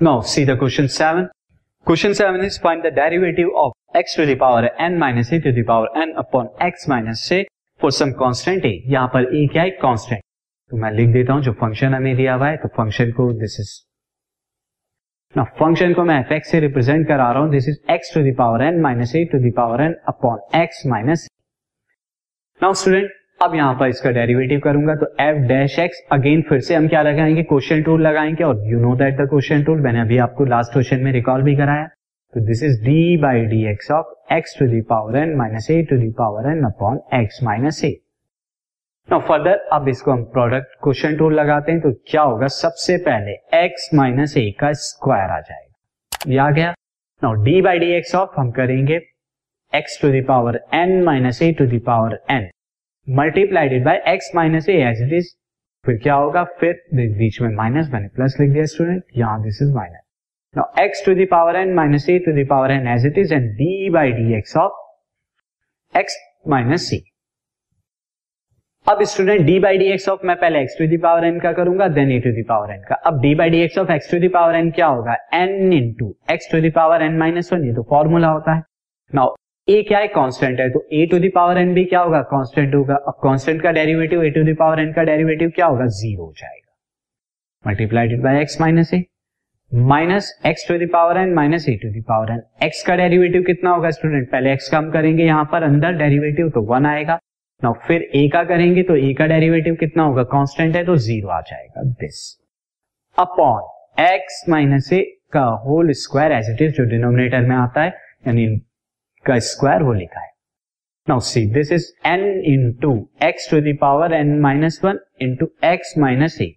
Now see the question seven question seven is find the derivative of x to the power n minus to the power n upon x minus से for some constant a यहाँ पर ए क्या है? Constant तो मैं लिख देता हूँ, जो फ़ंक्शन हमें दिया हुआ है तो फ़ंक्शन को दिस इज़ ना फ़ंक्शन को मैं एफ़ एक्स से रिप्रेजेंट करा रहा हूँ this is x to the power n minus a to the power n upon x minus now student अब यहाँ पर इसका डेरिवेटिव करूँगा तो एफ़ डैश एक्स अगेन फिर से हम क्या लगाएँगे? क्वेश्चन टूल लगाएँगे, और you know that the question tool मैंने अभी आपको लास्ट क्वेश्चन में रिकॉल भी कराया। तो this is d by d x of x to the power n minus a to the power n upon x minus a now further अब इसको हम प्रोडक्ट क्वेश्चन टूल लगाते हैं तो क्या होगा? सबसे पहले एक्स माइनस ए का स्क्वायर आ जाएगा। ये आ गया। Now d by d x of हम करेंगे x to the power n minus a to the power n multiplied by x minus a as it is फिर क्या होगा? फिर बीच में माइनस मैंने प्लस लिख दिया स्टूडेंट यहाँ this is minus now x to the power n minus a to the power n as it is and d by d x of x minus see अब student d by d x of मैं पहले x to the power n का करूँगा then a to the power n का। अब d by d x of x to the power n क्या होगा? N into x to the power n minus one ये तो फॉर्मूला होता है। नाउ ए क्या है? कांस्टेंट है। तो ए टू दावर एन भी क्या होगा? कांस्टेंट होगा। अब कांस्टेंट का derivative a to the power n का डेरिवेटिव क्या होगा? ज़ीरो हो जाएगा। Multiplied by x minus a minus x to the power n minus a to the power n x का डेरिवेटिव कितना होगा स्टूडेंट पहले एक्स का हम करेंगे यहाँ पर, अंदर डेरिवेटिव तो वन आएगा। नाउ फिर ए का करेंगे तो ए का डेरिवेटिव कितना होगा? कांस्टेंट है तो ज़ीरो आ जाएगा। This upon x minus a का whole square as it is जो डिनोमिनेटर में आता है, यानी का स्क्वायर वो लिखा है। Now see this is n into x to the power n minus one into x minus a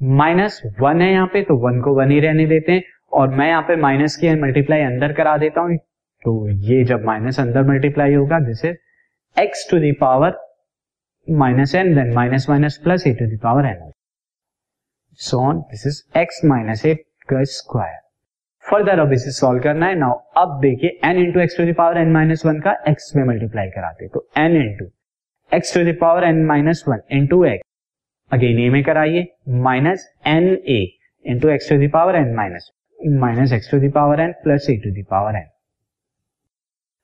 minus one है यहाँ पे तो वन को वन ही रहने देते हैं। और मैं यहाँ पे माइनस की मल्टीप्लाई अंदर करा देता हूँ। तो ये जब माइनस अंदर मल्टीप्लाई होगा this is x to the power minus n then minus minus plus a to the power n so on this is x minus a का स्क्वायर फर्दर अब इसे सॉल्व करना है। नाउ अब देखिए n into x to the power n minus one का x में multiply कराते तो n into x to the power n minus one into x again a में कराइए। Minus n a into x to the power n minus minus x to the power n plus a to the power n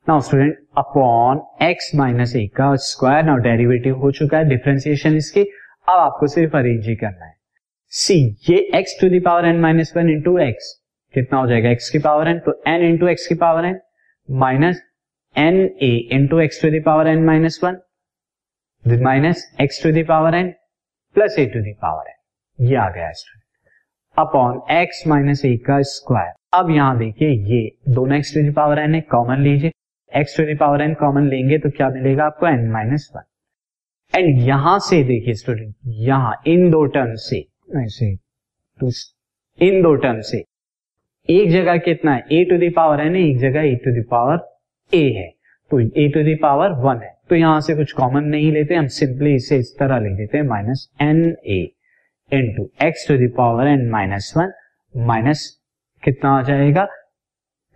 now student upon x minus a का square now derivative हो चुका है। Differentiation इसकी। अब आपको सिर्फ़ arrange ही करना है। सी ये x to the power n minus one into x कितना हो जाएगा एक्स की पावर एन तो एन इंटू एक्स की power n minus n a into x to the power n minus one minus x to the power n plus a to the power n ये आ गया student upon x minus a का square अब यहाँ देखिए, ये दोनों x to the power n है कॉमन लीजिए। X to the power n common लेंगे तो क्या मिलेगा आपको? एन माइनस वन एंड यहाँ से देखिए स्टूडेंट यहाँ इन दो टर्म से ऐसे तो इन दो टर्म से एक जगह कितना है? ए टू दावर है ना? एक जगह ए टू दावर ए है। तो ए टू दावर वन है। तो यहाँ से कुछ कॉमन नहीं लेते, हम सिंपली इसे इस तरह लिख देते हैं minus n a into x to the power n minus one minus कितना आ जाएगा?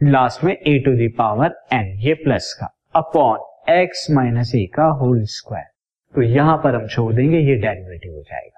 लास्ट में a to the power n ये प्लस का। अपॉन एक्स माइनस ए का होल स्क्वायर तो यहाँ पर हम छोड़ देंगे, ये डेरिवेटिव हो जाएगा।